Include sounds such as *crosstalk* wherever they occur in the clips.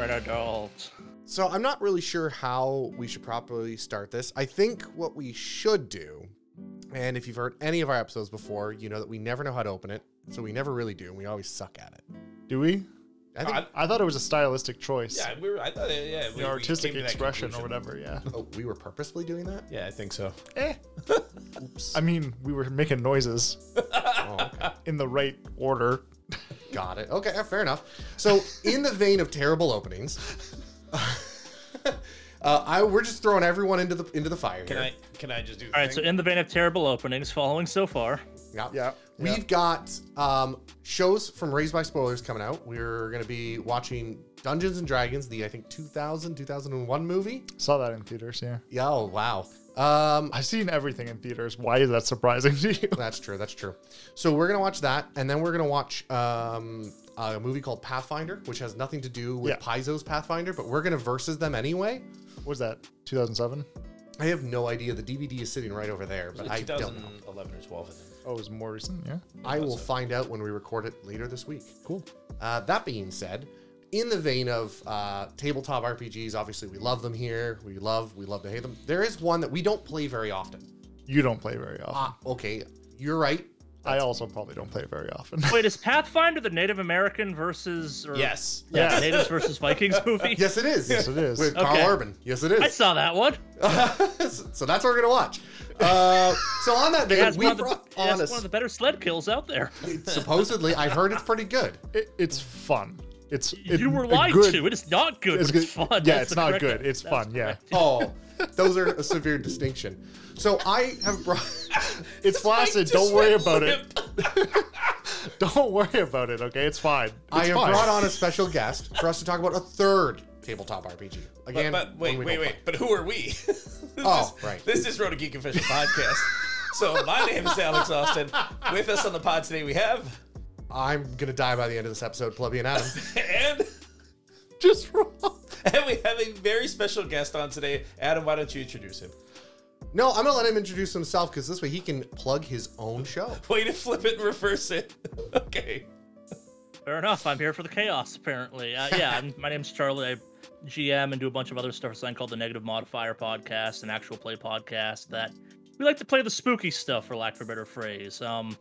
I'm an adult. So I'm not really sure how we should properly start this. I think what we should do, and if you've heard any of our episodes before, you know that we never know how to open it. So we never really do, and we always suck at it. Do we? I think. I thought it was a stylistic choice. Yeah, we were, I thought, it- yeah, we, The we artistic came to that expression or whatever, yeah. *laughs* oh, we were purposefully doing that. Yeah, I think so. Eh. *laughs* I mean, we were making noises Oh, okay. in the right order. *laughs* Got it. Okay, fair enough. So, in the vein of terrible openings, *laughs* uh, I we're just throwing everyone into the into the fire Can here. I can I just do the All right, so in the vein of terrible openings, following so far, Yep. Yeah, We've yeah. got um, shows from Raised by Spoilers coming out. We're going to be watching Dungeons and Dragons, the I think 2000 2001 movie. Saw that in theaters, yeah. Yeah, oh wow. Um, I've seen everything in theaters. Why is that surprising to you? that's true. That's true. So we're gonna watch that, and then we're gonna watch um, a movie called Pathfinder, which has nothing to do with Yeah. Paizo's Pathfinder, but we're gonna versus them anyway. What was that? 2007? I have no idea. The DVD is sitting right over there, but I don't know. 2011 or 12, I think. Oh, it was more recent, yeah. I will find out when we record it later this week. Cool. Uh, that being said, in the vein of uh, tabletop RPGs, obviously we love them here. We love, we love to hate them. There is one that we don't play very often. You don't play very often. Ah, okay, you're right. I also probably don't play very often. *laughs* wait, is Pathfinder the Native American versus or, Yes. yeah, Yes. natives versus *laughs* Vikings movie? Yes, it is. Yes, it is. With Karl Okay. Urban. Yes, it is. I saw that one. *laughs* so that's what we're gonna watch. Uh, so on that It vein, we one of, the, brought it on a one of the better sled kills out there. supposedly. I heard it's pretty good. It, it's fun. It's it, you were a lied good- to. It is not good, It's but it's fun. Yeah, That's it's not correct- good. It's that's fun. Yeah. Oh, those are a severe distinction. So I have brought. *laughs* it's flaccid. Don't worry went about it. *laughs* Don't worry about it. Okay, it's fine. It's I have fine. brought on a *laughs* special guest for us to talk about a third tabletop RPG. Again, but wait, when we wait, don't wait. But who are we? Oh, is, right. This is Road to Geek Official Podcast. so my name is Alex Austin. With us on the pod today we have I'm gonna die by the end of this episode, Plebeian Adam. *laughs* and *laughs* just wrong. and we have a very special guest on today. Adam, why don't you introduce him? No, I'm gonna let him introduce himself because this way he can plug his own show. *laughs* Way to flip it and reverse it. okay. Fair enough. I'm here for the chaos, apparently. Uh, yeah, I'm, my name's Charlie. I GM and do a bunch of other stuff for something called the Negative Modifier Podcast, an actual play podcast that we like to play the spooky stuff, for lack of a better phrase. Um,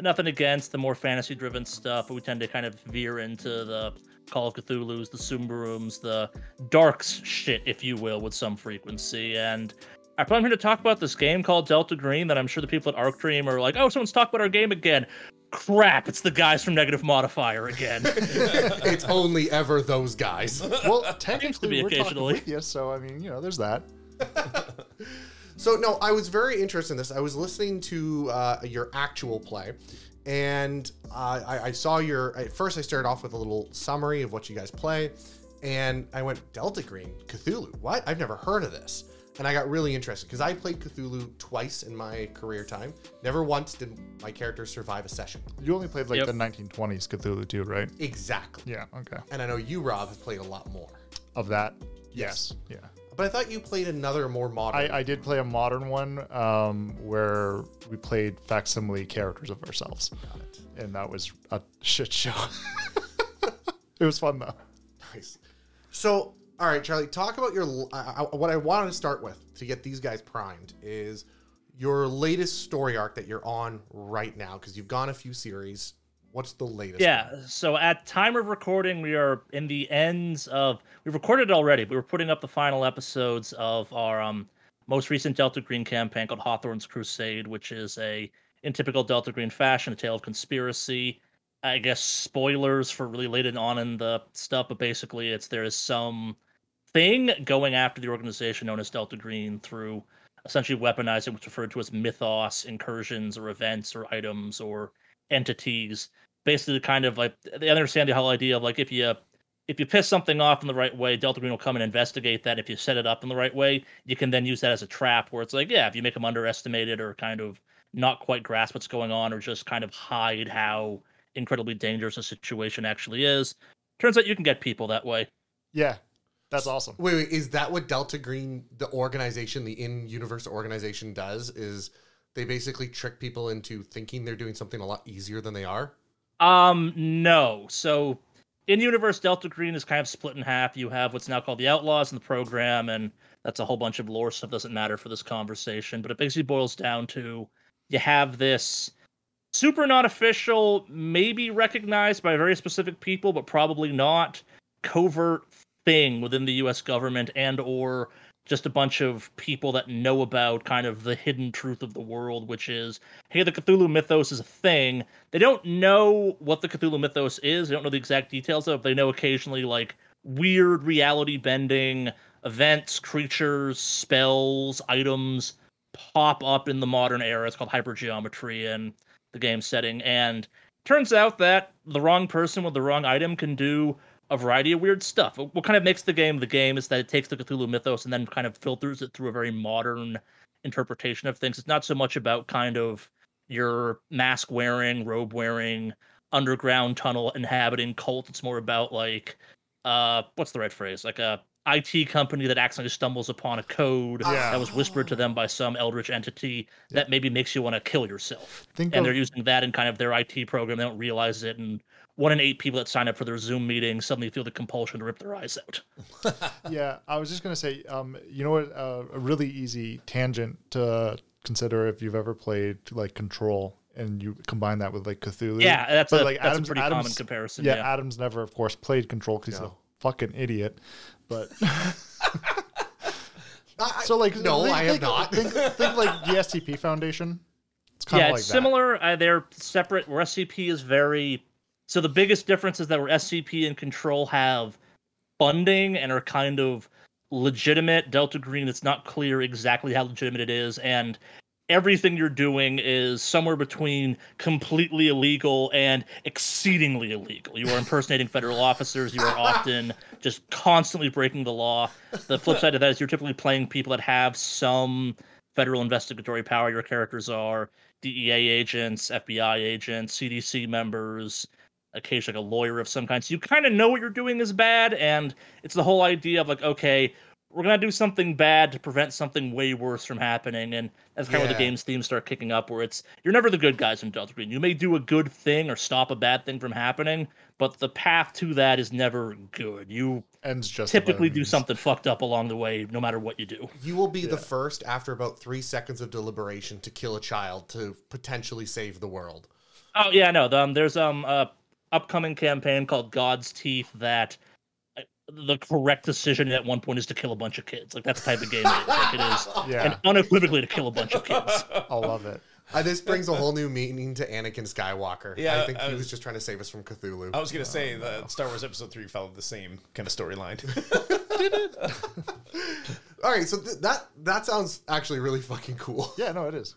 nothing against the more fantasy-driven stuff, but we tend to kind of veer into the Call of Cthulhu's, the Sumberums, the Darks shit, if you will, with some frequency. And I plan here to talk about this game called Delta Green that I'm sure the people at Arc Dream are like, oh, someone's talking about our game again. Crap, it's the guys from Negative Modifier again. *laughs* it's only ever those guys. Well, *laughs* be technically, we're talking occasionally. with you, so I mean, you know, there's that. *laughs* So no, I was very interested in this. I was listening to uh, your actual play, and uh, I, I saw your. At first, I started off with a little summary of what you guys play, and I went Delta Green Cthulhu. What? I've never heard of this, and I got really interested because I played Cthulhu twice in my career time. Never once did my character survive a session. You only played like Yep. the 1920s Cthulhu too, right? Exactly. Yeah. Okay. And I know you, Rob, have played a lot more. Of that, Yes. yes. Yeah. But I thought you played another more modern. I, I did play a modern one um, where we played facsimile characters of ourselves, and that was a shit show. *laughs* it was fun though. Nice. So, all right, Charlie, talk about your. I, what I wanted to start with to get these guys primed is your latest story arc that you're on right now because you've gone a few series. What's the latest? Yeah. So at time of recording, we are in the ends of. We've recorded it already. But we're putting up the final episodes of our um most recent Delta Green campaign called Hawthorne's Crusade, which is a in typical Delta Green fashion, a tale of conspiracy. I guess spoilers for really late on in the stuff, but basically, it's there is some thing going after the organization known as Delta Green through essentially weaponizing what's referred to as mythos, incursions, or events, or items, or entities basically kind of like they understand the whole idea of like if you if you piss something off in the right way, Delta Green will come and investigate that. If you set it up in the right way, you can then use that as a trap where it's like, yeah, if you make them underestimated or kind of not quite grasp what's going on or just kind of hide how incredibly dangerous a situation actually is. Turns out you can get people that way. Yeah, that's awesome. Wait, wait, is that what Delta Green, the organization, the in-universe organization, does? Is they basically trick people into thinking they're doing something a lot easier than they are? Um, no. So in universe, Delta Green is kind of split in half. You have what's now called the Outlaws in the program, and that's a whole bunch of lore stuff. Doesn't matter for this conversation, but it basically boils down to you have this super not official, maybe recognized by very specific people, but probably not covert thing within the U.S. government and or just a bunch of people that know about kind of the hidden truth of the world, which is, hey, the Cthulhu mythos is a thing. They don't know what the Cthulhu mythos is. They don't know the exact details of. it. They know occasionally like weird reality bending events, creatures, spells, items pop up in the modern era. It's called hypergeometry in the game setting, and turns out that the wrong person with the wrong item can do a variety of weird stuff. What kind of makes the game the game is that it takes the Cthulhu mythos and then kind of filters it through a very modern interpretation of things. It's not so much about kind of your mask wearing, robe wearing, underground tunnel inhabiting cult. It's more about like uh what's the right phrase? Like a IT company that accidentally stumbles upon a code Yeah. that was whispered to them by some eldritch entity that maybe makes you want to kill yourself. Think And of they're using that in kind of their IT program. They don't realize it. And one in eight people that sign up for their Zoom meeting suddenly feel the compulsion to rip their eyes out. *laughs* Yeah, I was just gonna say, um, you know what? Uh, a really easy tangent to consider if you've ever played like Control and you combine that with like Cthulhu. Yeah, that's But, a like, that's Adam's- a pretty Adam's- common comparison. Yeah, Yeah, Adam's never, of course, played Control because he's a fucking idiot. But *laughs* *laughs* I, I- so like, no, think, I have think, not. Think, think like the SCP Foundation. It's kind of yeah, like it's that. similar. Uh, they're separate. Where SCP is very. So the biggest difference is that where SCP and Control have funding and are kind of legitimate. Delta Green, it's not clear exactly how legitimate it is, and everything you're doing is somewhere between completely illegal and exceedingly illegal. You are impersonating federal officers. You are often just constantly breaking the law. The flip side of that is you're typically playing people that have some federal investigatory power. Your characters are DEA agents, FBI agents, CDC members, occasionally like a lawyer of some kind. So you kind of know what you're doing is bad, and it's the whole idea of like, okay, we're gonna do something bad to prevent something way worse from happening, and that's kind of where the game's themes start kicking up, where it's you're never the good guys in Delta Green. You may do a good thing or stop a bad thing from happening, but the path to that is never good. You ends just typically do something fucked up along the way, no matter what you do. You will be the first after about three seconds of deliberation to kill a child to potentially save the world. Oh yeah, no. Um, there's um a upcoming campaign called God's Teeth that uh, the correct decision at one point is to kill a bunch of kids. Like that's the type of game it is. Like it is, *laughs* Yeah, and unequivocally to kill a bunch of kids. I love it. Uh, this brings a whole new meaning to Anakin Skywalker. Yeah, I think I he was- was just trying to save us from Cthulhu. I was gonna say the Star Wars Episode Three followed the same kind of storyline. Did *laughs* it? *laughs* All right, so th- that that sounds actually really fucking cool. Yeah, no, it is.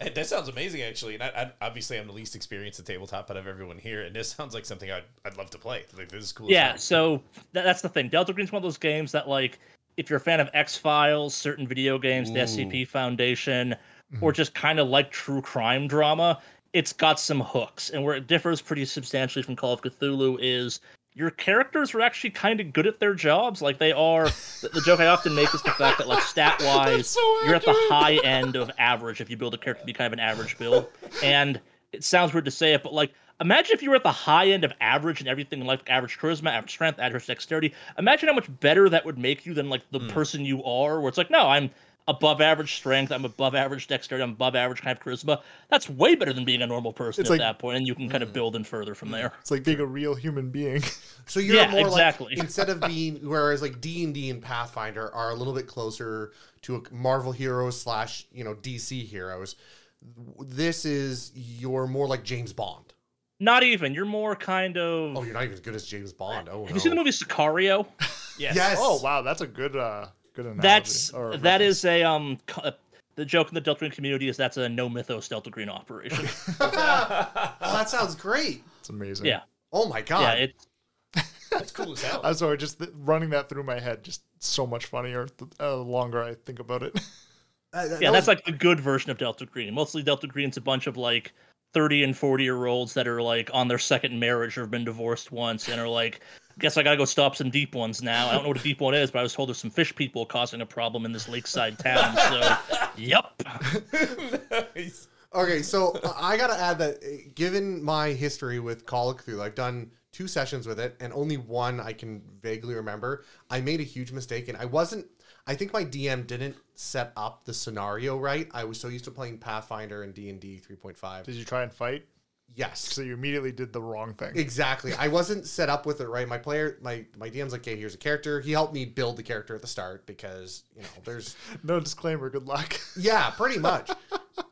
And that sounds amazing, actually. And I, I, obviously, I'm the least experienced at tabletop out of everyone here, and this *laughs* sounds like something I'd, I'd love to play. Like this is cool. Yeah, so tha- that's the thing. Delta Green's one of those games that, like, if you're a fan of X Files, certain video games, the SCP Foundation, mm-hmm. or just kind of like true crime drama, it's got some hooks. And where it differs pretty substantially from Call of Cthulhu is your characters are actually kind of good at their jobs. Like they are. the, the joke I often make is the fact that, like, stat wise, so you're at the high end of average if you build a character to be kind of an average build. And it sounds weird to say it, but like imagine if you were at the high end of average and everything like average charisma, average strength, average dexterity. Imagine how much better that would make you than like the hmm. person you are, where it's like, no, I'm above average strength, I'm above average dexterity, I'm above average kind of charisma. That's way better than being a normal person It's at like- that point, and you can kind of build in further from there. It's like being a real human being. *laughs* So you're Yeah, more exactly. like *laughs* instead of being whereas like D and D and Pathfinder are a little bit closer to a Marvel heroes slash you know DC heroes. This is you're more like James Bond. Not even. You're more kind of. Oh, you're not even as good as James Bond. Oh, have no. you seen the movie Sicario? *laughs* Yes. Yes. oh wow, that's a good uh good analogy. That's or that reference. is a um. The joke in the Delta Green community is that's a no mythos Delta Green operation. *laughs* oh, that sounds great. It's amazing. yeah, Oh my god. yeah. It's That's cool as hell. *laughs* I'm sorry, just th- running that through my head, just so much funnier the uh, longer I think about it. *laughs* Uh, that- yeah, that that's was- like the good version of Delta Green. Mostly Delta Green's a bunch of like 30 and 40 year olds that are like on their second marriage or have been divorced once and are like, guess I gotta go stop some deep ones now. I don't know what a deep one is, but I was told there's some fish people causing a problem in this lakeside town. So, yep. *laughs* nice. Okay, so I gotta add that uh, given my history with Call of Cthulhu, I've done two sessions with it, and only one I can vaguely remember. I made a huge mistake, and I wasn't. I think my DM didn't set up the scenario right. I was so used to playing Pathfinder and D and D three point five. Did you try and fight? Yes, So you immediately did the wrong thing. Exactly. I wasn't set up with it right. My player, my my DM's like, okay, here's a character. He helped me build the character at the start because you know there's *laughs* No disclaimer. Good luck. *laughs* yeah, pretty much.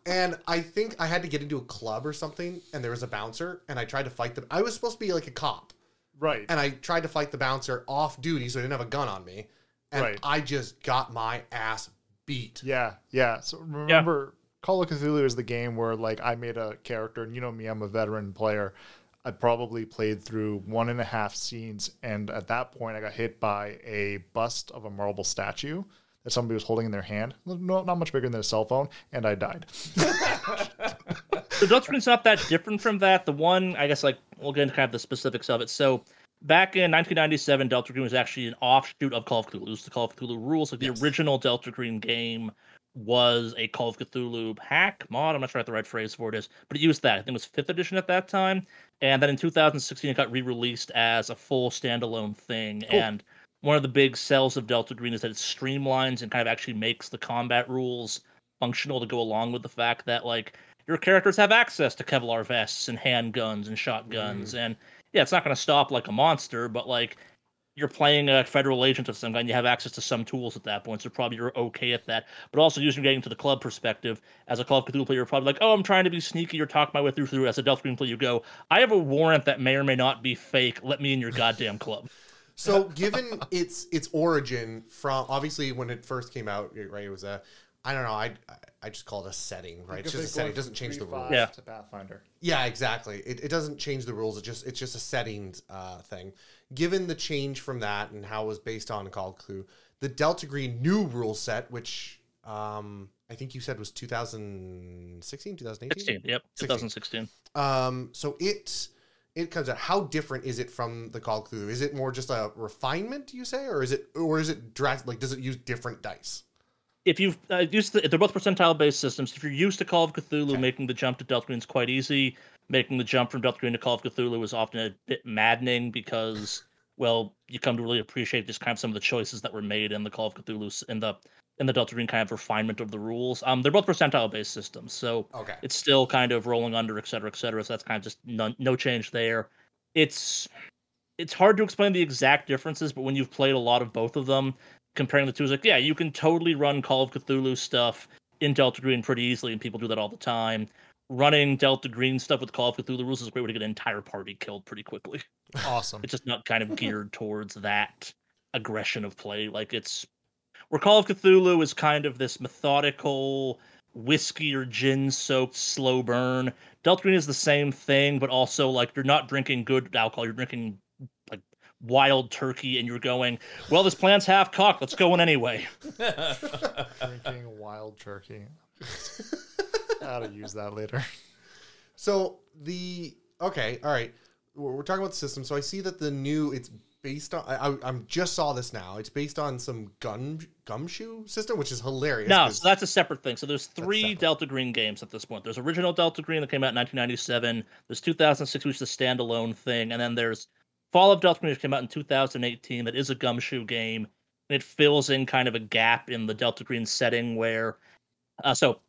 and I think I had to get into a club or something, and there was a bouncer, and I tried to fight them. I was supposed to be like a cop, right. and I tried to fight the bouncer off duty, so he didn't have a gun on me, and Right. I just got my ass beat. Yeah, yeah. So remember, Call of Cthulhu is the game where like I made a character, and you know me, I'm a veteran player. I probably played through one and a half scenes, and at that point, I got hit by a bust of a marble statue that somebody was holding in their hand, no, not much bigger than a cell phone, and I died. *laughs* So Delta Green's not that different from that. The one, I guess, like we'll get into kind of the specifics of it. So back in 1997, Delta Green was actually an offshoot of Call of Cthulhu. It was the Call of Cthulhu rules. Like the original Delta Green game was a Call of Cthulhu hack mod. I'm not sure what the right phrase for it is, but it used that. I think it was fifth edition at that time. And then in 2016, it got re-released as a full standalone thing. And one of the big sells of Delta Green is that it streamlines and kind of actually makes the combat rules functional to go along with the fact that like your characters have access to Kevlar vests and handguns and shotguns. Mm. And yeah, it's not going to stop like a monster, but like you're playing a federal agent of some kind, you have access to some tools at that point, so probably you're okay at that. But also, using getting to the club perspective, as a Call of Cthulhu player, you're probably like, oh, I'm trying to be sneaky or talk my way through. Through as a Delta Green player, you go, I have a warrant that may or may not be fake. Let me in your goddamn club. *laughs* So, given its its origin from obviously when it first came out, right? It was a I don't know. I I just call it a setting, right? It's just a setting. It doesn't change the rules. Yeah. To Pathfinder. Yeah, exactly. It, it doesn't change the rules. It just it's just a settings uh, thing. Given the change from that and how it was based on Call of Cthulhu, the Delta Green new rule set, which um, I think you said was 2016, 2018. 16, yep, 2016. Um, so it it comes out. How different is it from the Call of Cthulhu? Is it more just a refinement, you say, or is it or is it drastic? Like, does it use different dice? if you've uh, used the, they're both percentile based systems. If you're used to Call of Cthulhu, Okay. making the jump to Delta Green is quite easy. Making the jump from Delta Green to Call of Cthulhu was often a bit maddening because, well, you come to really appreciate just kind of some of the choices that were made in the Call of Cthulhu in the in the Delta Green kind of refinement of the rules. Um, they're both percentile based systems, so Okay. it's still kind of rolling under, et cetera, et cetera. So that's kind of just no, no change there. It's it's hard to explain the exact differences, but when you've played a lot of both of them, comparing the two is like, yeah, you can totally run Call of Cthulhu stuff in Delta Green pretty easily, and people do that all the time. Running Delta Green stuff with Call of Cthulhu rules is a great way to get an entire party killed pretty quickly. Awesome. It's just not kind of *laughs* geared towards that aggression of play. Like it's where Call of Cthulhu is kind of this methodical whiskey or gin soaked slow burn. Delta Green is the same thing, but also like you're not drinking good alcohol, you're drinking like wild turkey and you're going, Well, this plan's half cocked, let's go in anyway. *laughs* Drinking wild turkey. *laughs* Gotta use that later. *laughs* So the okay, all right. We're, we're talking about the system. So I see that the new it's based on. I, I I'm just saw this now. It's based on some gun gumshoe system, which is hilarious. No, so that's a separate thing. So there's three. Delta Green games at this point. There's original Delta Green that came out in 1997. There's 2006, which is a standalone thing, and then there's Fall of Delta Green, which came out in 2018. That is a gumshoe game, and it fills in kind of a gap in the Delta Green setting where, uh, so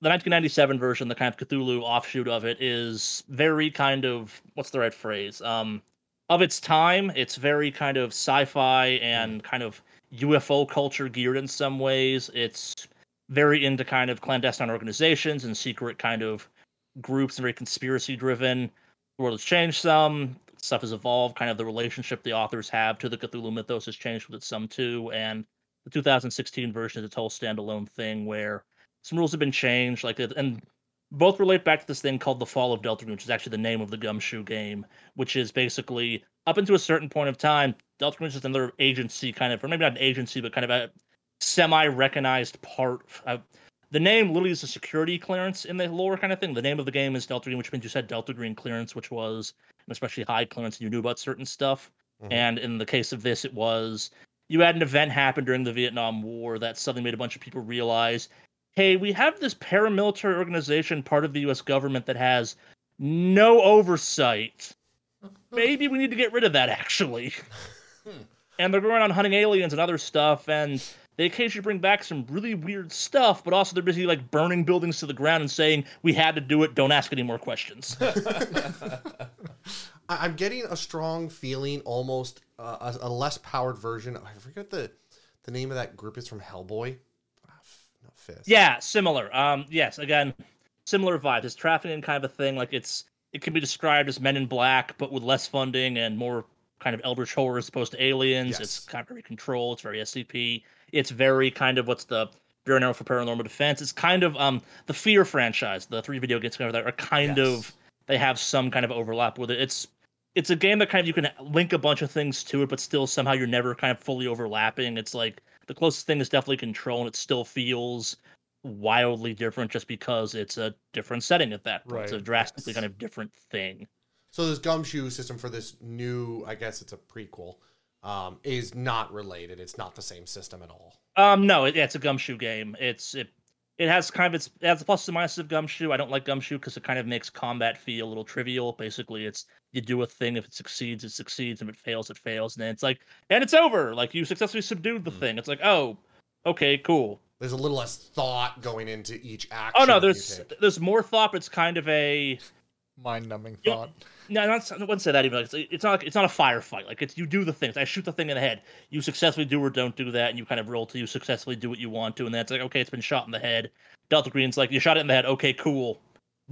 the 1997 version, the kind of Cthulhu offshoot of it, is very kind of what's the right phrase? Um, of its time, it's very kind of sci-fi and kind of UFO culture geared in some ways. It's very into kind of clandestine organizations and secret kind of groups, and very conspiracy driven. The world has changed some. Stuff has evolved. Kind of the relationship the authors have to the Cthulhu mythos has changed with it some too. And the 2016 version is its whole standalone thing where some rules have been changed. Like and both relate back to this thing called the Fall of Delta Green, which is actually the name of the gumshoe game, which is basically up until a certain point of time, Delta Green is just another agency, kind of, or maybe not an agency, but kind of a semi-recognized part. Uh, the name literally is a security clearance in the lore kind of thing. The name of the game is Delta Green, which means you said Delta Green clearance, which was an especially high clearance, and you knew about certain stuff. Mhm. And in the case of this, it was you had an event happen during the Vietnam War that suddenly made a bunch of people realize, hey, we have this paramilitary organization, part of the U.S. government, that has no oversight *laughs* maybe we need to get rid of that actually. and they're going on hunting aliens and other stuff, and they occasionally bring back some really weird stuff, but also they're busy like burning buildings to the ground and saying, We had to do it, don't ask any more questions. *laughs* I'm getting a strong feeling, almost uh, a, a less powered version. I forget the the name of that group is from Hellboy. Not Fist. yeah, similar. Um, yes, again, similar vibes. It's trafficking kind of a thing. Like it's it can be described as Men in Black, but with less funding and more kind of eldritch horror as opposed to aliens. Yes. It's kind of very control. It's very SCP. It's very kind of what's the Bureau Narrow for Paranormal Defense. It's kind of um the Fear franchise. The three video games that are kind Yes. of they have some kind of overlap with it. It's it's a game that kind of you can link a bunch of things to it, but still somehow you're never kind of fully overlapping. It's like the closest thing is definitely control, and it still feels wildly different just because it's a different setting at that point. It's a drastically Yes. kind of different thing. So this gumshoe system for this new, I guess it's a prequel, um, is not related. It's not the same system at all. Um, no, it, it's a gumshoe game. It's it it has kind of its it has the pluses and minuses of gumshoe. I don't like gumshoe because it kind of makes combat feel a little trivial. Basically, it's you do a thing. If it succeeds, it succeeds. If it fails, it fails. And then it's like, and it's over. Like you successfully subdued the Mm. thing. It's like, oh, okay, cool. There's a little less thought going into each action. Oh no, there's there's more thought. But it's kind of a Mind numbing Yeah. thought. No, not, I wouldn't say that even. Like, it's, it's not it's not a firefight. Like it's you do the things. I shoot the thing in the head. You successfully do or don't do that, and you kind of roll till you successfully do what you want to, and then it's like okay, it's been shot in the head. Delta Green's like you shot it in the head. Okay, cool.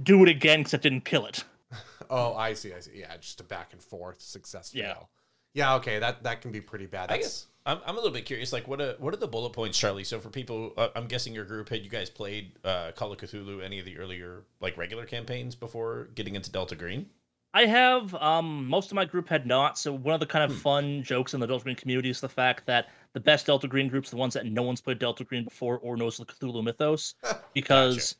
Do it again because it didn't kill it. *laughs* Oh, I see. I see. Yeah, just a back and forth success. Yeah. fail. Yeah. Okay. That that can be pretty bad. I guess I'm, I'm a little bit curious. Like, what are what are the bullet points, Charlie? So for people, uh, I'm guessing your group had you guys played uh, Call of Cthulhu, any of the earlier like regular campaigns before getting into Delta Green? I have. Um, most of my group had not. So one of the kind Hmm. of fun jokes in the Delta Green community is the fact that the best Delta Green groups, the ones that no one's played Delta Green before or knows the Cthulhu mythos, *laughs* because,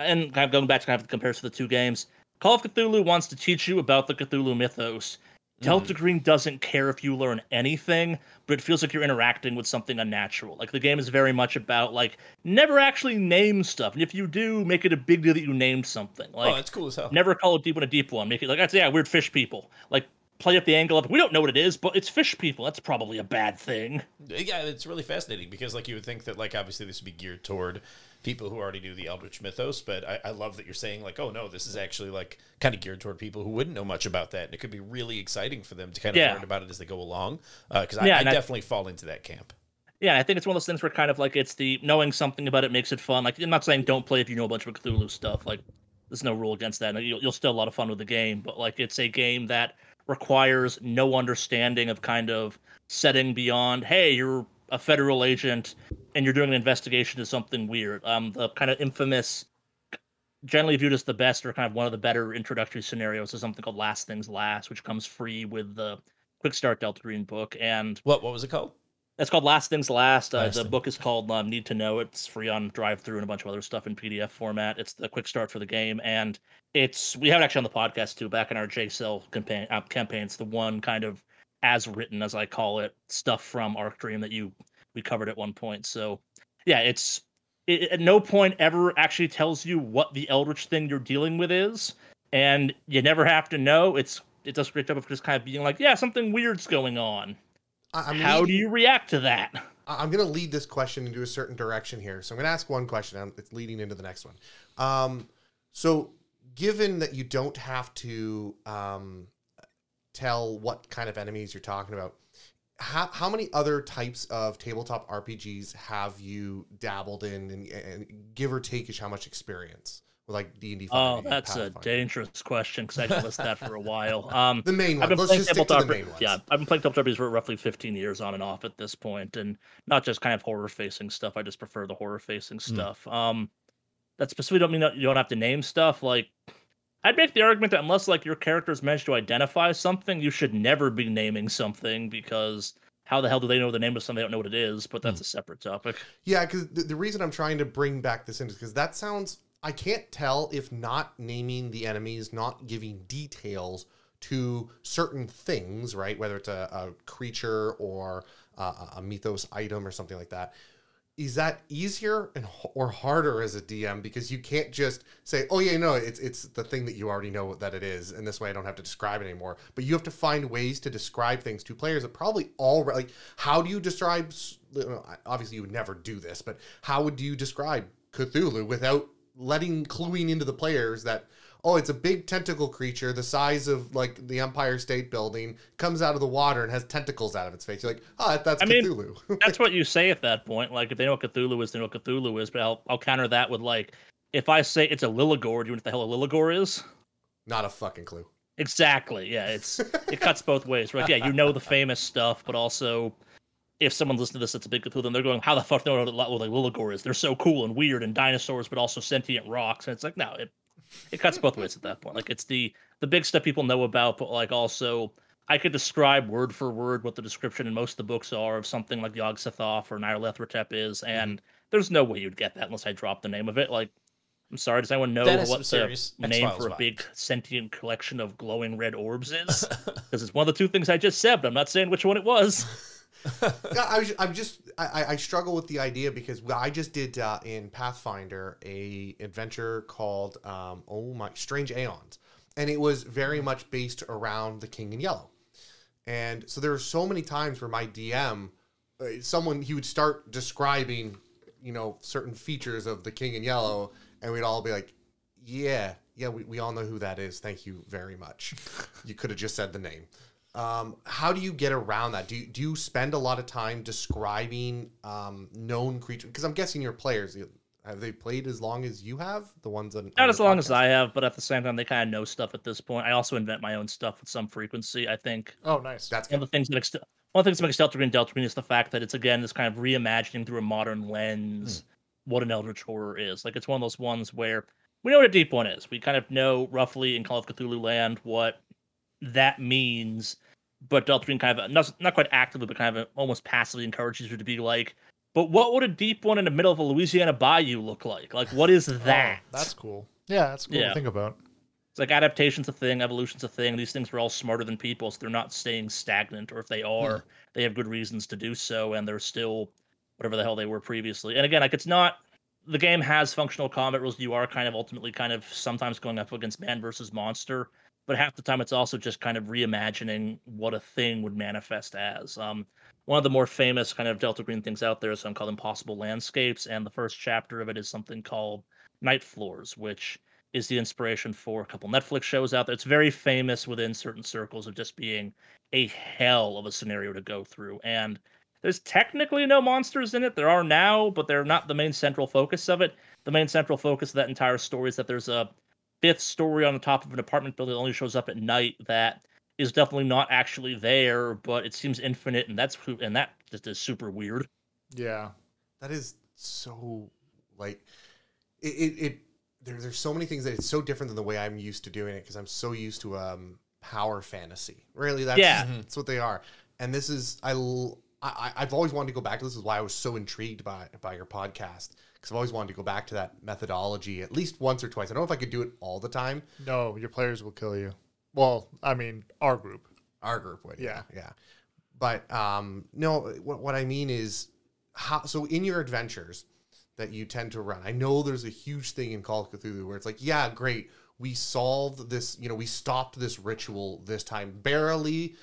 and kind of going back to kind of the comparison of the two games, Call of Cthulhu wants to teach you about the Cthulhu mythos. Delta mm-hmm. Green doesn't care if you learn anything, but it feels like you're interacting with something unnatural. Like the game is very much about like never actually name stuff, and if you do, make it a big deal that you named something. Oh, like oh, that's cool as hell. Never call a deep one a deep one. Make it like that's yeah, weird fish people. Like play up the angle of we don't know what it is, but it's fish people. That's probably a bad thing. Yeah, it's really fascinating because like you would think that like obviously this would be geared toward people who already knew the Eldritch mythos, but I, I love that you're saying like, oh no, this is actually like kind of geared toward people who wouldn't know much about that, and it could be really exciting for them to kind of Yeah. learn about it as they go along. Uh, because I, Yeah, I I- definitely fall into that camp. Yeah, I think it's one of those things where kind of like it's the knowing something about it makes it fun. Like I'm not saying don't play if you know a bunch of Cthulhu stuff. Like there's no rule against that. You'll, you'll still have a lot of fun with the game, but like it's a game that requires no understanding of kind of setting beyond. Hey, you're a federal agent and you're doing an investigation to something weird. Um, the kind of infamous, generally viewed as the best or kind of one of the better introductory scenarios is something called Last Things Last, which comes free with the Quick Start Delta Green book and What what was it called? it's called Last Things Last. Uh, Last the Thing- book is called um, Need to Know. It's free on DriveThru and a bunch of other stuff in PDF format. It's the quick start for the game, and it's we have it actually on the podcast too. Back in our JSL campaign, uh, campaign, it's the one kind of as written, as I call it, stuff from Arc Dream that you we covered at one point. So yeah, it's it, at no point ever actually tells you what the Eldritch thing you're dealing with is, and you never have to know. It's it does a great job of just kind of being like, yeah, something weird's going on. I'm How do you react to that? I'm going to lead this question into a certain direction here. So I'm going to ask one question. and It's leading into the next one. Um, so, given that you don't have to um, tell what kind of enemies you're talking about, how, how many other types of tabletop RPGs have you dabbled in, and, and give or take, is how much experience with like D and D? Oh, that's a dangerous question because I can list that for a while. *laughs* Um, The main I've one. been Let's playing just stick to tabletop. the main. Yeah, I've been playing tabletop RPGs for roughly 15 years on and off at this point, and not just kind of horror facing stuff. I just prefer the horror facing Hmm. stuff. Um, that specifically don't mean that you don't have to name stuff. Like, I'd make the argument that unless like your character's managed to identify something, you should never be naming something because how the hell do they know the name of something they don't know what it is? But that's hmm. a separate topic. Yeah, because the, the reason I'm trying to bring back this in is because that sounds. I can't tell if not naming the enemies, not giving details to certain things, right? Whether it's a, a creature or a, a mythos item or something like that, is that easier and or harder as a DM because you can't just say, "Oh yeah, no, it's it's the thing that you already know that it is," and this way I don't have to describe it anymore. But you have to find ways to describe things to players that probably already like. How do you describe? Obviously, you would never do this, but how would you describe Cthulhu without letting cluing into the players that oh, it's a big tentacle creature the size of like the Empire State Building, comes out of the water and has tentacles out of its face. You're like, oh, that's I Cthulhu. Mean, *laughs* that's what you say at that point. Like, if they know what Cthulhu is, they know what Cthulhu is. But I'll, I'll counter that with like, if I say it's a Lloigor, do you know what the hell a Lloigor is? Not a fucking clue. Exactly. Yeah, it's it *laughs* cuts both ways, right? Yeah, you know the famous stuff, but also if someone's listening to this that's a big Cthulhu, then they're going, "How the fuck do they know what like Lloigor is? They're so cool and weird and dinosaurs, but also sentient rocks." And it's like, no, it it cuts both ways at that point. Like it's the the big stuff people know about, but like also I could describe word for word what the description in most of the books are of something like Yog Sothoth or Nyarlathotep is, mm-hmm. and mm-hmm. there's no way you'd get that unless I drop the name of it. Like, I'm sorry, does anyone know what the name for a big sentient collection of glowing red orbs is? *laughs* Because it's one of the two things I just said, but I'm not saying which one it was. *laughs* *laughs* I, I'm just I, I struggle with the idea because I just did uh, in Pathfinder a adventure called um, oh my Strange Aeons, and it was very much based around the King in Yellow, and so there were so many times where my DM, uh, someone he would start describing, you know, certain features of the King in Yellow, and we'd all be like, yeah, yeah, we, we all know who that is. Thank you very much. you could have just said the name. Um, how do you get around that? Do you, do you spend a lot of time describing um, known creatures? Because I'm guessing your players have they played as long as you have. The ones that not as long podcast? as I have, but at the same time, they kind of know stuff at this point. I also invent my own stuff with some frequency. I think. Oh, nice. That's one good. of the things that ex- one of the things that makes Delta Green Delta Green is the fact that it's again this kind of reimagining through a modern lens hmm. what an Eldritch horror is. Like it's one of those ones where we know what a deep one is. We kind of know roughly in Call of Cthulhu land what that means. But Delta Green kind of not, not quite actively, but kind of almost passively encourages you to be like, but what would a deep one in the middle of a Louisiana bayou look like? Like, what is *laughs* oh, that? Oh, that's cool. Yeah, that's cool yeah. to think about. It's like adaptation's a thing, evolution's a thing. These things are all smarter than people, so they're not staying stagnant. Or if they are, hmm. they have good reasons to do so, and they're still whatever the hell they were previously. And again, like it's not the game has functional combat rules. You are kind of ultimately kind of sometimes going up against man versus monster, but half the time it's also just kind of reimagining what a thing would manifest as. Um, one of the more famous kind of Delta Green things out there is something called Impossible Landscapes, and the first chapter of it is something called Night Floors, which is the inspiration for a couple Netflix shows out there. It's very famous within certain circles of just being a hell of a scenario to go through. And there's technically no monsters in it. There are now, but they're not the main central focus of it. The main central focus of that entire story is that there's a fifth story on the top of an apartment building that only shows up at night that is definitely not actually there, but it seems infinite, and that's and that just is super weird. Yeah, that is so like it. it, it there, there's so many things that it's so different than the way I'm used to doing it because I'm so used to um power fantasy. Really, that's yeah. that's what they are. And this is I, I I've always wanted to go back to this. Is why I was so intrigued by by your podcast because I've always wanted to go back to that methodology at least once or twice. I don't know if I could do it all the time. No, your players will kill you. Well, I mean, our group. Our group would. Yeah. Yeah. But um, no, what, what I mean is how, so in your adventures that you tend to run, I know there's a huge thing in Call of Cthulhu where it's like, yeah, great. We solved this, you know, we stopped this ritual this time barely.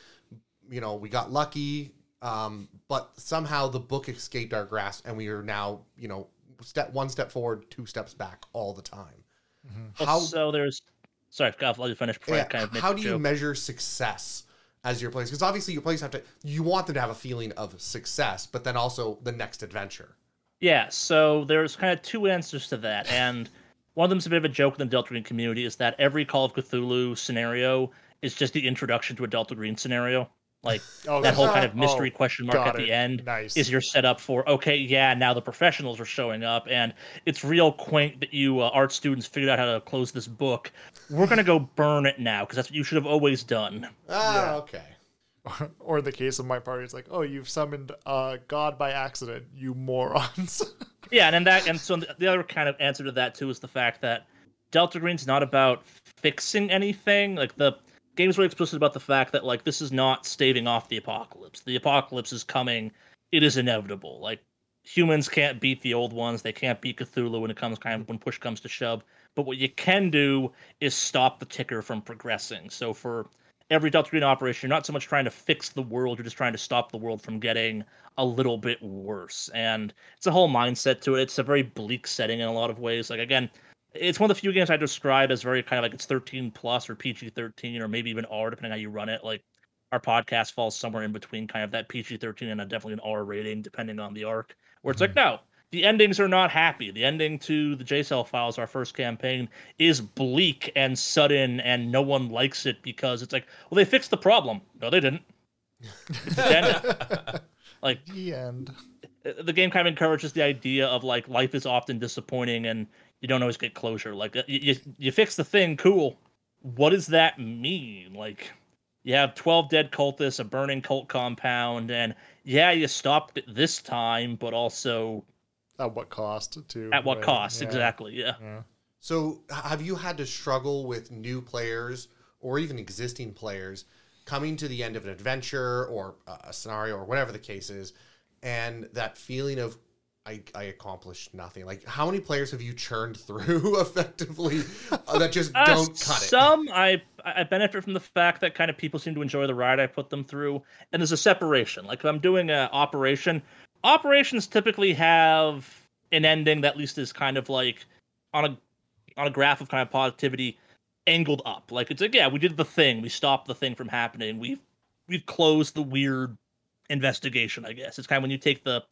You know, we got lucky, um, but somehow the book escaped our grasp and we are now, you know, step one step forward, two steps back all the time. Mm-hmm. How so? There's sorry, I'll let you finish before yeah, I kind of. how do you measure success as your players? Because obviously your players have to. You want them to have a feeling of success, but then also the next adventure. Yeah. So there's kind of two answers to that, and one of them's a bit of a joke in the Delta Green community is that every Call of Cthulhu scenario is just the introduction to a Delta Green scenario. Like oh, that whole kind of mystery oh, question mark at the end nice. is your setup for okay, yeah, now the professionals are showing up, and it's real quaint that you uh, art students figured out how to close this book. We're gonna go burn it now because that's what you should have always done. Ah, yeah. okay. *laughs* Or, the case of my party, it's like, oh, you've summoned uh, God by accident, you morons. *laughs* yeah, and then that, and so the other kind of answer to that too is the fact that Delta Green's not about fixing anything. Like the game's really explicit about the fact that like this is not staving off the apocalypse. The apocalypse is coming. It is inevitable. Like humans can't beat the old ones. They can't beat Cthulhu when it comes kind of when push comes to shove. But what you can do is stop the ticker from progressing. So for every Delta Green operation, you're not so much trying to fix the world, you're just trying to stop the world from getting a little bit worse. And it's a whole mindset to it. It's a very bleak setting in a lot of ways. Like again, it's one of the few games I describe as very kind of like it's 13 plus or PG 13 or maybe even R depending how you run it. Like our podcast falls somewhere in between kind of that PG 13 and a, definitely an R rating depending on the arc. Where it's mm-hmm. like no, the endings are not happy. The ending to the J Cell files, our first campaign, is bleak and sudden, and no one likes it because it's like, well, they fixed the problem. No, they didn't. *laughs* like the end. The game kind of encourages the idea of like life is often disappointing and you don't always get closure. Like uh, you, you, you fix the thing, cool. What does that mean? Like you have 12 dead cultists, a burning cult compound, and yeah, you stopped it this time, but also at what cost too? At what right? cost? Yeah. Exactly. Yeah. yeah. So, have you had to struggle with new players or even existing players coming to the end of an adventure or a scenario or whatever the case is, and that feeling of I, I accomplished nothing. Like, how many players have you churned through *laughs* effectively uh, that just uh, don't cut it? Some I I benefit from the fact that kind of people seem to enjoy the ride I put them through, and there's a separation. Like if I'm doing an operation, operations typically have an ending that at least is kind of like on a on a graph of kind of positivity angled up. Like it's like yeah, we did the thing, we stopped the thing from happening, we've we've closed the weird investigation. I guess it's kind of when you take the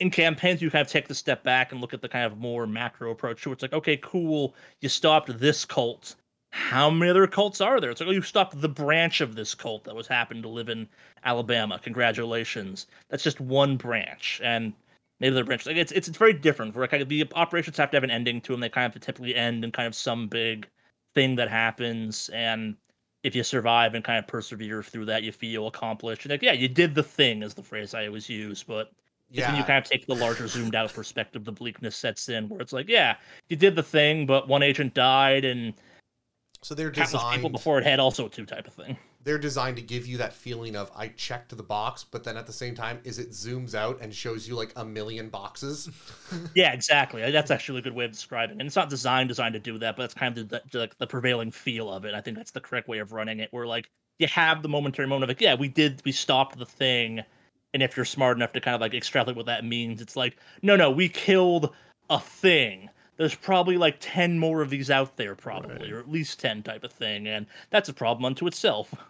in campaigns you kind of take the step back and look at the kind of more macro approach to it. It's like, okay, cool, you stopped this cult. How many other cults are there? It's like, oh, you stopped the branch of this cult that was happened to live in Alabama. Congratulations. That's just one branch. And maybe the branch. Like it's, it's it's very different. Where kind of the operations have to have an ending to them. They kind of typically end in kind of some big thing that happens. And if you survive and kind of persevere through that, you feel accomplished. And like, yeah, you did the thing is the phrase I always use, but yeah. when you kind of take the larger zoomed out perspective, the bleakness sets in where it's like, yeah, you did the thing, but one agent died and so they're designed people before it had also two type of thing. They're designed to give you that feeling of I checked the box, but then at the same time, is it zooms out and shows you like a million boxes? *laughs* yeah, exactly. That's actually a good way of describing it. And it's not designed designed to do that, but that's kind of the, the, like the prevailing feel of it. I think that's the correct way of running it. Where like you have the momentary moment of like, yeah, we did, we stopped the thing and if you're smart enough to kind of like extrapolate what that means, it's like, no, no, we killed a thing. There's probably like 10 more of these out there, probably, right. or at least 10 type of thing. And that's a problem unto itself. *laughs*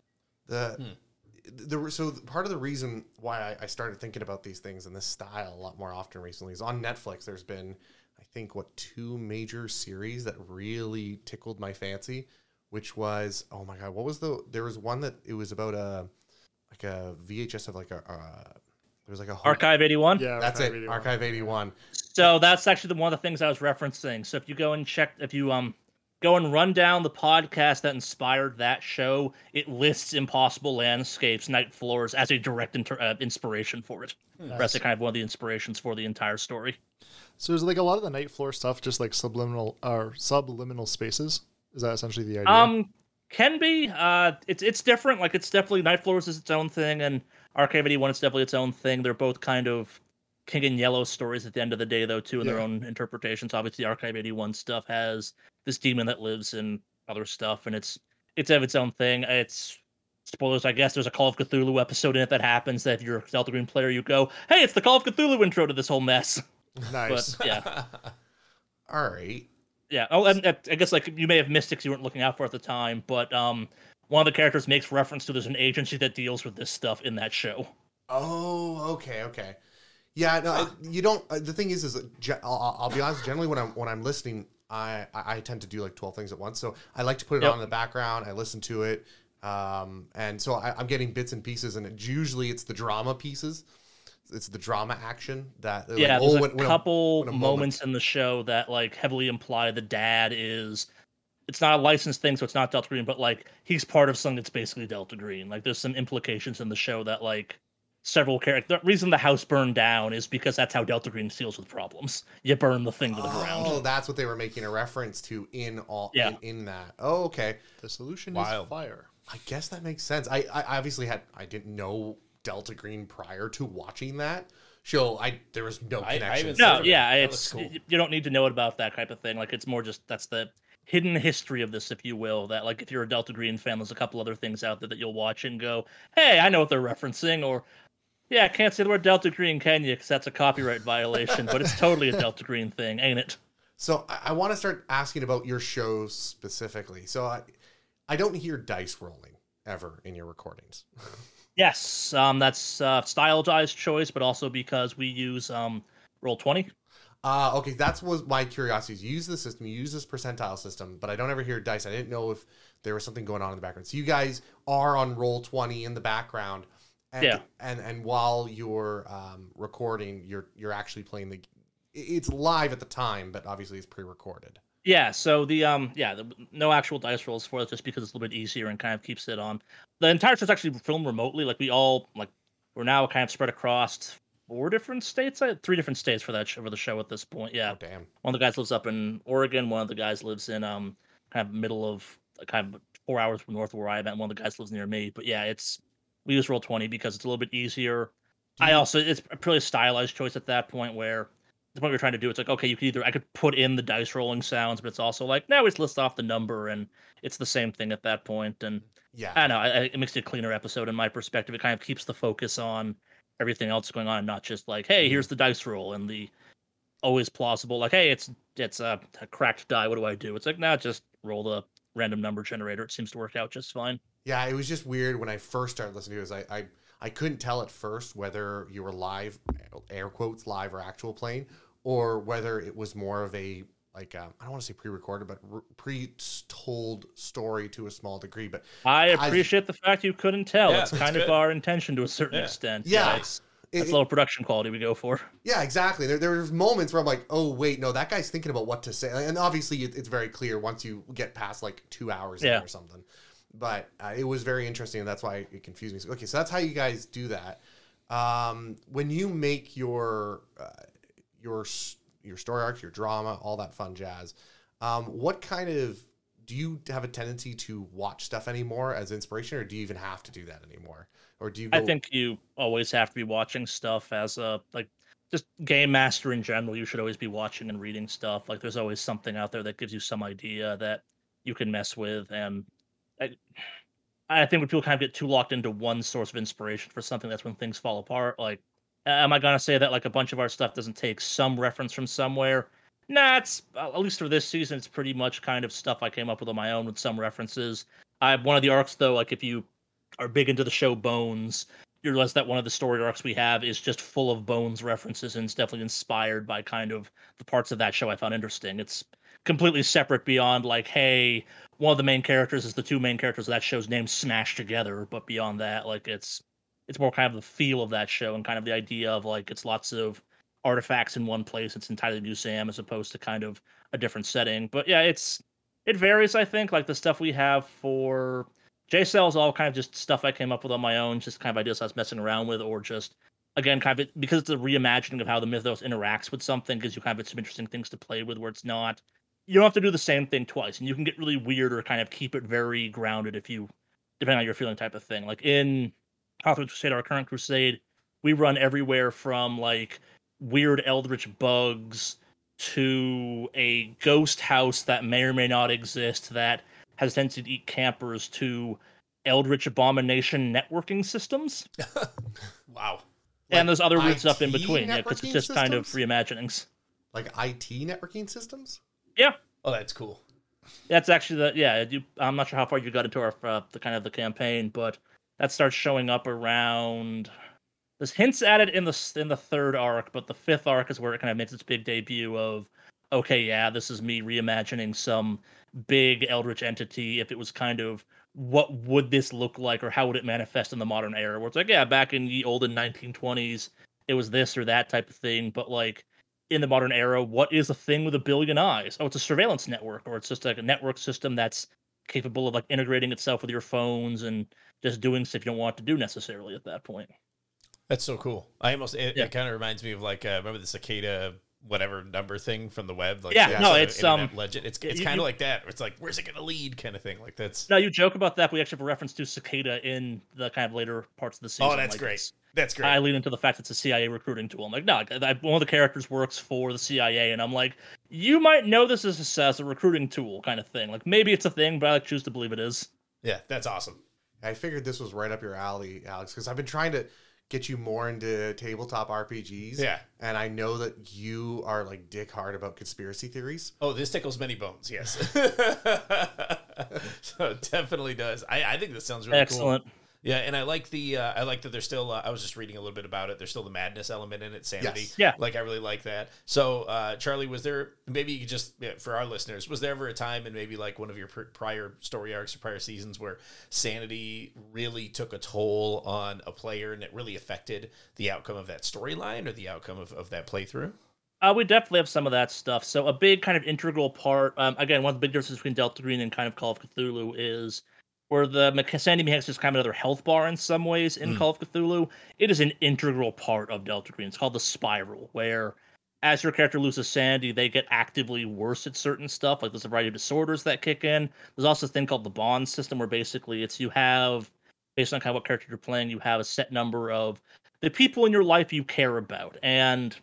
The, hmm. the, so part of the reason why I, I started thinking about these things in this style a lot more often recently is on Netflix, there's been, I think, what, two major series that really tickled my fancy, which was, oh my God, what was the, there was one that it was about a, like a VHS of like a uh, there was like a whole, Archive 81. Yeah, that's Archive it. 81. Archive 81. So that's actually the one of the things I was referencing. So if you go and check, if you um go and run down the podcast that inspired that show, it lists impossible landscapes, night floors as a direct inter- uh, inspiration for it. Nice. That's kind of one of the inspirations for the entire story. So is like a lot of the night floor stuff just like subliminal or subliminal spaces? Is that essentially the idea? Um, can be. Uh, it's it's different. Like it's definitely Night Floors is its own thing, and Archive 81 is definitely its own thing. They're both kind of King and Yellow stories at the end of the day, though, too, in yeah. their own interpretations. Obviously, Archive 81 stuff has this demon that lives in other stuff, and it's it's of its own thing. It's spoilers, I guess. There's a Call of Cthulhu episode in it that happens. That if you're a Delta Green player, you go, "Hey, it's the Call of Cthulhu intro to this whole mess." *laughs* Nice. but, yeah. *laughs* All right yeah. Oh, and, I guess like you may have missed it you weren't looking out for at the time, but um, one of the characters makes reference to there's an agency that deals with this stuff in that show. Oh, okay, okay. Yeah, no, you don't. Uh, the thing is, is I'll, I'll, be honest. Generally, when I'm when I'm listening, I, I tend to do like twelve things at once. So I like to put it yep. on in the background. I listen to it, um, and so I, am getting bits and pieces, and it, usually it's the drama pieces it's the drama action that yeah. Like, there's oh, a when, couple a, when a moments moment. in the show that like heavily imply the dad is. It's not a licensed thing, so it's not Delta Green, but like he's part of something that's basically Delta Green. Like there's some implications in the show that like several characters. The reason the house burned down is because that's how Delta Green deals with problems. You burn the thing to the oh, ground. Oh, that's what they were making a reference to in all yeah. in, in that. Oh, okay. The solution Wild. is fire. I guess that makes sense. I, I obviously had I didn't know Delta Green prior to watching that show, I there was no I- I connection. No, yeah, That it's looks cool. you don't need to know about that type of thing. Like it's more just that's the hidden history of this, if you will. That like if you're a Delta Green fan, there's a couple other things out there that you'll watch and go, "Hey, I know what they're referencing," or "Yeah, I can't say the word Delta Green, can you? Because that's a copyright violation." but it's totally a *laughs* Delta Green thing, ain't it? So I, I want to start asking about your shows specifically. So I, I don't hear dice rolling ever in your recordings. *laughs* Yes, um, that's uh, stylized choice, but also because we use um, Roll Twenty. Uh, okay, that's was my curiosity. is You use the system, you use this percentile system, but I don't ever hear dice. I didn't know if there was something going on in the background. So you guys are on roll twenty in the background, and Yeah. and and while you're um, recording, you're you're actually playing the. It's live at the time, but obviously it's pre-recorded. Yeah, so the um yeah, the, no actual dice rolls for it just because it's a little bit easier and kind of keeps it on. The entire show's actually filmed remotely. Like we all like we're now kind of spread across four different states, I three different states for that for the show at this point. Yeah, Oh damn! one of the guys lives up in Oregon. One of the guys lives in um kind of middle of kind of four hours from north of where I am. and One of the guys lives near me. But yeah, it's we use roll twenty because it's a little bit easier. I also it's a pretty stylized choice at that point where the point we're trying to do. It's like okay you could either I could put in the dice rolling sounds but it's also like now it's list off the number and it's the same thing at that point. And Yeah, I know I, it makes it a cleaner episode in my perspective. It kind of keeps the focus on everything else going on not just like hey here's mm-hmm. the dice roll and the always plausible like hey it's it's a, a cracked die. What do I do? It's like nah just roll the random number generator. It seems to work out just fine. Yeah, it was just weird when I first started listening to it. I, I I couldn't tell at first whether you were live, air quotes live or actual playing, or whether it was more of a like um, I don't want to say pre-recorded, but re- pre-told story to a small degree. But I I- appreciate the fact you couldn't tell. Yeah, it's that's kind of our intention to a certain Yeah. extent. Yeah. it's it, that's low production quality we go for. yeah, exactly. There there's moments where I'm like, oh wait, no, that guy's thinking about what to say, and obviously it, it's very clear once you get past like two hours in Yeah. or something. But uh, it was very interesting, and that's why it confused me. So, okay, so that's how you guys do that. Um, when you make your uh, your your story arcs, your drama, all that fun jazz, um, what kind of do you have a tendency to watch stuff anymore as inspiration, or do you even have to do that anymore, or do you? Go, I think you always have to be watching stuff as a like just game master in general. You should always be watching and reading stuff. Like there's always something out there that gives you some idea that you can mess with, and I, I think when people kind of get too locked into one source of inspiration for something, that's when things fall apart. Like, am I gonna say that like a bunch of our stuff doesn't take some reference from somewhere? Nah, it's uh, at least for this season, it's pretty much kind of stuff I came up with on my own with some references. I have one of the arcs though, like if you are big into the show Bones, you realize that one of the story arcs we have is just full of Bones references and it's definitely inspired by kind of the parts of that show I found interesting. It's completely separate beyond like, hey, one of the main characters is the two main characters of that show's name smashed together, but beyond that, like it's it's more kind of the feel of that show and kind of the idea of like it's lots of artifacts in one place. It's entirely museum as opposed to kind of a different setting. But yeah, it's it varies. I think like the stuff we have for J Cell is all kind of just stuff I came up with on my own, just kind of ideas I was messing around with, or just again kind of because it's a reimagining of how the mythos interacts with something, gives you kind of some interesting things to play with where it's not. You don't have to do the same thing twice, and you can get really weird or kind of keep it very grounded if you, depending on your feeling type of thing. Like in Hawthorne Crusade, our current crusade, we run everywhere from like weird eldritch bugs to a ghost house that may or may not exist that has a tendency to eat campers to eldritch abomination networking systems *laughs* Wow. and there's other weird stuff in between yeah because it's just kind of systems? reimaginings like IT networking systems. Yeah. Oh, that's cool. that's actually the yeah you, i'm not sure how far you got into our uh, the kind of the campaign but that starts showing up around there's hints at it in the in the third arc but the fifth arc is where it kind of makes its big debut of okay yeah this is me reimagining some big eldritch entity if it was kind of what would this look like or how would it manifest in the modern era where it's like yeah back in the olden 1920s it was this or that type of thing but like in the modern era, what is a thing with a billion eyes? Oh, it's a surveillance network, or it's just like a network system that's capable of like integrating itself with your phones and just doing stuff you don't want to do necessarily at that point. That's so cool. I almost it, Yeah. it kind of reminds me of like uh, remember the cicada whatever number thing from the web. Like Yeah, the no, it's, um, legend. It's it's kind of like that. It's like where's it gonna lead kind of thing. Like that's Now you joke about that, we actually have a reference to cicada in the kind of later parts of the season. oh that's like, great. It's- That's great. I lean into the fact it's a CIA recruiting tool. I'm like, no, I, one of the characters works for the CIA, and I'm like, you might know this as a, as a recruiting tool kind of thing. Like maybe it's a thing, but I choose to believe it is. Yeah, that's awesome. I figured this was right up your alley, Alex, because I've been trying to get you more into tabletop RPGs. Yeah. And I know that you are like dick hard about conspiracy theories. Oh, this tickles many bones. Yes. *laughs* *laughs* so it definitely does. I, I think this sounds really Excellent. cool. Yeah, and I like the uh, I like that there's still uh, I was just reading a little bit about it. There's still the madness element in it, sanity. Yes. Yeah. like I really like that. So, uh, Charlie, was there maybe you could just yeah, for our listeners, was there ever a time in maybe like one of your pr- prior story arcs or prior seasons where sanity really took a toll on a player and it really affected the outcome of that storyline or the outcome of, of that playthrough? Uh, we definitely have some of that stuff. So a big kind of integral part, um, again, one of the big differences between Delta Green and kind of Call of Cthulhu is where the sanity mechanics is kind of another health bar in some ways in Mm. Call of Cthulhu. It is an integral part of Delta Green. It's called the Spiral, where as your character loses sanity, they get actively worse at certain stuff. Like there's a variety of disorders that kick in. There's also a thing called the bond system, where basically it's you have, based on kind of what character you're playing, you have a set number of the people in your life you care about. And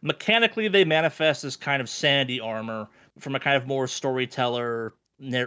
mechanically, they manifest as kind of sanity armor from a kind of more storyteller,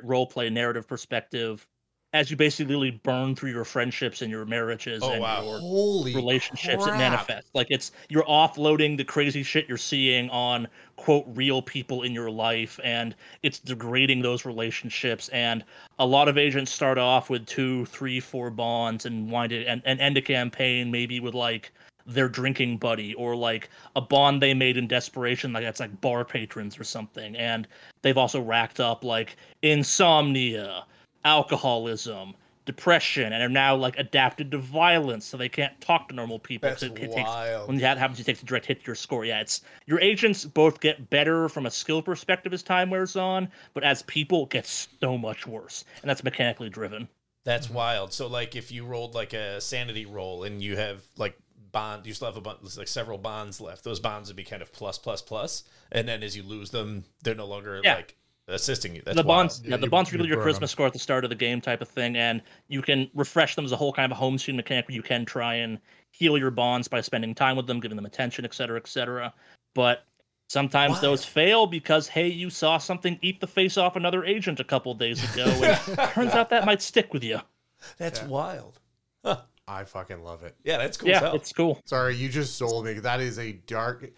role play narrative perspective. As you basically burn through your friendships and your marriages Oh, and wow. your Holy relationships crap. it manifests like it's you're offloading the crazy shit you're seeing on quote real people in your life and it's degrading those relationships and a lot of agents start off with two three four bonds and wind it and, and end a campaign maybe with like their drinking buddy or like a bond they made in desperation like that's like bar patrons or something and they've also racked up like insomnia alcoholism depression and are now like adapted to violence so they can't talk to normal people That's it, it takes wild. when that happens it takes a direct hit to your score yeah it's your agents both get better from a skill perspective as time wears on but as people it gets so much worse and that's mechanically driven That's wild. So like if you rolled like a sanity roll and you have like bond, you still have a bunch like several bonds left. Those bonds would be kind of plus plus plus, and then as you lose them, they're no longer Yeah. like assisting you. That's the bonds yeah, Yeah, the you- bonds you reveal your burn charisma 'em. score at the start of the game type of thing and you can refresh them as a whole kind of a home scene mechanic where you can try and heal your bonds by spending time with them giving them attention etc cetera, etc cetera. but sometimes those fail because hey you saw something eat the face off another agent a couple days ago and *laughs* turns out that might stick with you That's Yeah. wild. I fucking love it. Yeah, that's cool. yeah as it's cool Sorry, you just sold me. That is a dark,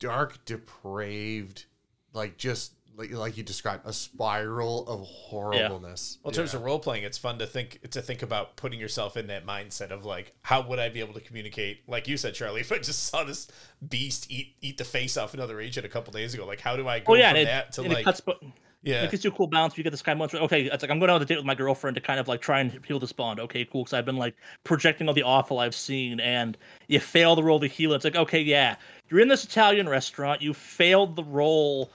dark, depraved, like just like, like you described, a spiral of horribleness. Well, in terms of role playing, it's fun to think to think about putting yourself in that mindset of like, how would I be able to communicate? Like you said, Charlie, *laughs* if I just saw this beast eat eat the face off another agent a couple days ago, like how do I go oh yeah from it, that to like, it cuts but yeah, It gives you a cool balance. You get this kind of moment. where, Okay, it's like I'm going on a date with my girlfriend to kind of like try and heal this bond. Okay, cool. Because I've been like projecting all the awful I've seen, and you fail the roll to heal. it. It's like okay, yeah, you're in this Italian restaurant. You failed the roll.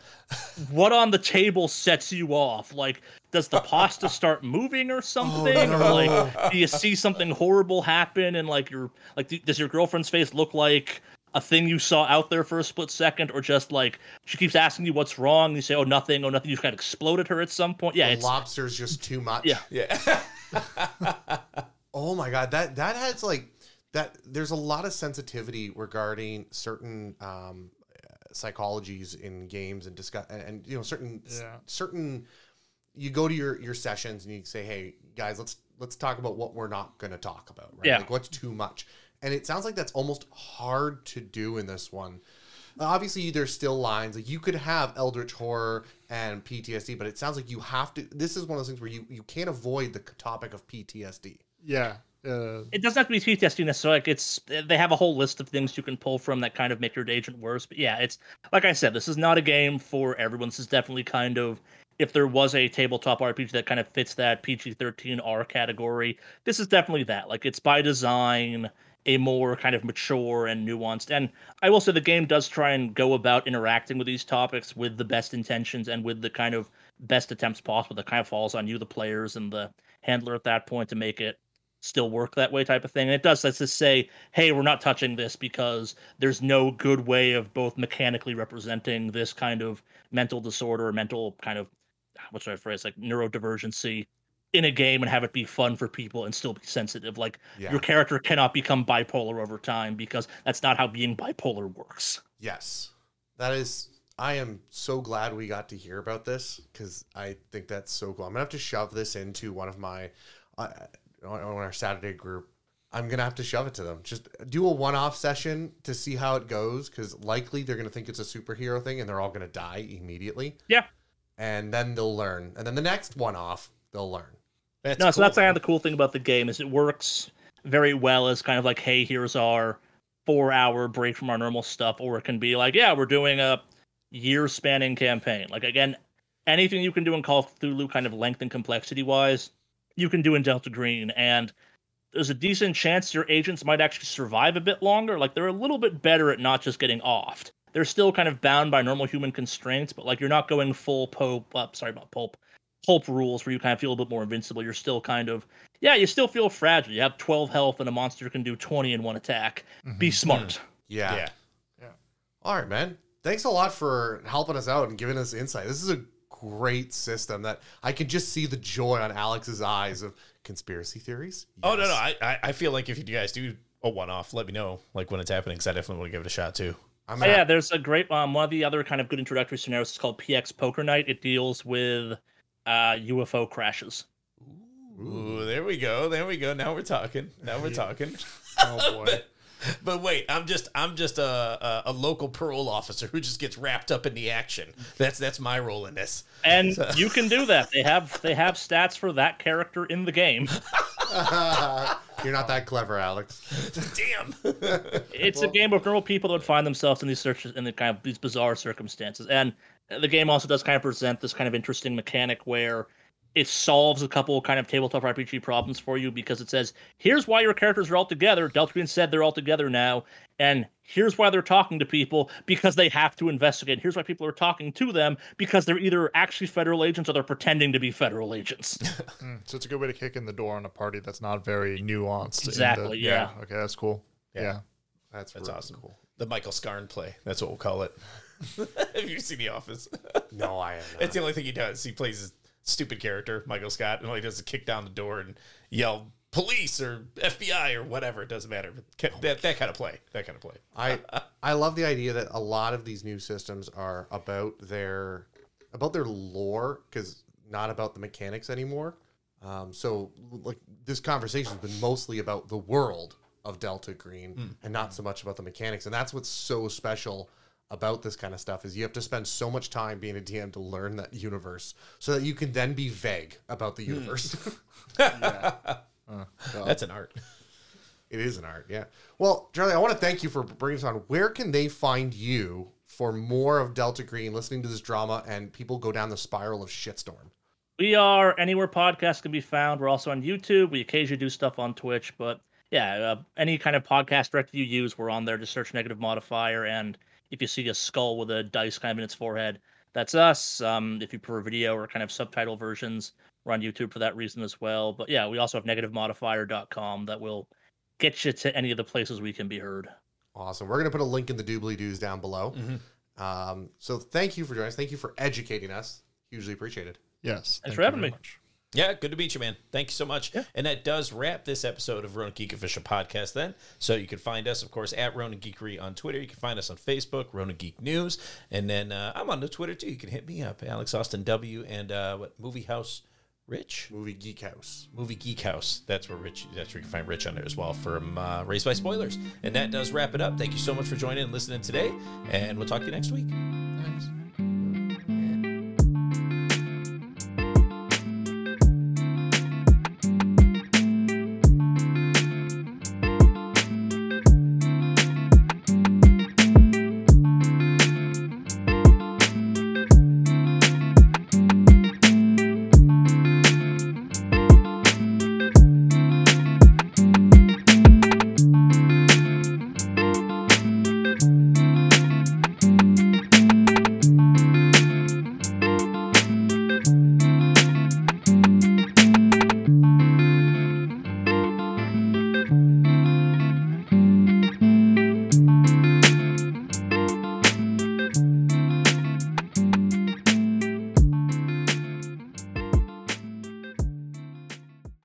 What on the table sets you off? Like, does the pasta start moving or something, oh, or no. like do you see something horrible happen? And like your like, do- does your girlfriend's face look like? a thing you saw out there for a split second, or just like she keeps asking you what's wrong, you say, "Oh, nothing," oh, nothing. You just kind of exploded her at some point. Yeah, the it's lobster's just too much. Yeah. yeah, *laughs* Oh my god, that that has like that. There's a lot of sensitivity regarding certain um, psychologies in games and discuss and, and you know certain Yeah. certain. You go to your your sessions and you say, "Hey guys, let's let's talk about what we're not going to talk about." Right? Yeah. Like what's too much. And it sounds like that's almost hard to do in this one. Obviously, there's still lines like you could have eldritch horror and PTSD, but it sounds like you have to. This is one of those things where you you can't avoid the topic of PTSD. Yeah. Uh, it doesn't have to be PTSD necessarily. Like it's they have a whole list of things you can pull from that kind of make your agent worse. But yeah, it's like I said, this is not a game for everyone. This is definitely kind of if there was a tabletop RPG that kind of fits that PG-13 R category, this is definitely that. Like it's by design a more kind of mature and nuanced. And I will say the game does try and go about interacting with these topics with the best intentions and with the kind of best attempts possible. That kind of falls on you, the players, and the handler at that point to make it still work that way type of thing. And it does let's just say, hey, we're not touching this because there's no good way of both mechanically representing this kind of mental disorder or mental kind of what's the right phrase, like neurodivergency in a game and have it be fun for people and still be sensitive. Like Yeah. your character cannot become bipolar over time because that's not how being bipolar works. Yes. That is I am so glad we got to hear about this because I think that's so cool. I'm gonna have to shove this into one of my uh, on on our Saturday group. I'm gonna have to shove it to them. Just do a one-off session to see how it goes because likely they're gonna think it's a superhero thing and they're all gonna die immediately. Yeah. And then they'll learn, and then the next one-off they'll learn. That's no, so cool, that's kind man. of the cool thing about the game is it works very well as kind of like, hey, here's our four hour break from our normal stuff, or it can be like, yeah, we're doing a year spanning campaign. Like again, anything you can do in Call of Cthulhu, kind of length and complexity wise, you can do in Delta Green, and there's a decent chance your agents might actually survive a bit longer. Like they're a little bit better at not just getting offed. They're still kind of bound by normal human constraints, but like you're not going full pulp. Uh, sorry about Pulp. Pulp rules where you kind of feel a bit more invincible. You're still kind of yeah, you still feel fragile. You have 12 health, and a monster can do 20 in one attack. Be Mhm. smart. Yeah. yeah. All right, man. Thanks a lot for helping us out and giving us insight. This is a great system that I can just see the joy on Alex's eyes of conspiracy theories. Oh no, no. I, I I feel like if you guys do a one-off, let me know like when it's happening because I definitely want to give it a shot too. I'm Oh, gonna, yeah, there's a great um, one of the other kind of good introductory scenarios is called PX Poker Night. It deals with uh, UFO crashes. Ooh, there we go. There we go. Now we're talking. Now we're talking. Oh boy. *laughs* but, but wait, I'm just I'm just a, a a local parole officer who just gets wrapped up in the action. That's that's my role in this. And you can do that. They have they have stats for that character in the game. *laughs* You're not that clever, Alex. Damn. It's a game of normal people that would find themselves in these searches in the kind of these bizarre circumstances. And the game also does kind of present this kind of interesting mechanic where it solves a couple kind of tabletop RPG problems for you because it says, here's why your characters are all together. Delta Green said they're all together now. And here's why they're talking to people because they have to investigate. Here's why people are talking to them because they're either actually federal agents or they're pretending to be federal agents. *laughs* Mm, so it's a good way to kick in the door on a party that's not very nuanced. in the- Exactly, yeah. Okay, that's cool. Yeah. Yeah. That's, That's really awesome. cool. The Michael Scarn play. That's what we'll call it. *laughs* Have you seen The Office? No, I have *laughs* not. It's the only thing he does. He plays his stupid character, Michael Scott, and all he does is kick down the door and yell police or FBI or whatever. It doesn't matter. But that, that kind of play. That kind of play. I *laughs* I love the idea that a lot of these new systems are about their about their lore because not about the mechanics anymore. Um, so like this conversation has been mostly about the world of Delta Green and not so much about the mechanics, and that's what's so special about this kind of stuff is you have to spend so much time being a DM to learn that universe so that you can then be vague about the universe. *laughs* *laughs* That's an art. It is an art, yeah. Well, Charlie, I want to thank you for bringing us on. Where can they find you for more of Delta Green, listening to this drama, and people go down the spiral of shitstorm? We are anywhere podcasts can be found. We're also on YouTube. We occasionally do stuff on Twitch, but yeah, uh, any kind of podcast director you use, we're on there. Just search negative modifier, and if you see a skull with a dice kind of in its forehead, that's us. Um, if you prefer video or kind of subtitle versions, we're on YouTube for that reason as well. But yeah, we also have negativemodifier.com that will get you to any of the places we can be heard. Awesome. We're going to put a link in the doobly doos down below. Um, so thank you for joining us. Thank you for educating us. Hugely appreciated. Yes. Thanks thank for having me. much. Yeah, good to meet you, man. Thank you so much. Yeah. And that does wrap this episode of Ronan Geek Official Podcast then. So you can find us, of course, at Ronan Geekery on Twitter. You can find us on Facebook, Ronan Geek News. And then uh, I'm on the Twitter too. You can hit me up, Alex Austin W and uh, what Movie House Rich? Movie Geek House. Movie Geek House. That's where Rich. That's where you can find Rich on there as well from uh, Raised by Spoilers. And that does wrap it up. Thank you so much for joining and listening today. And we'll talk to you next week. Thanks.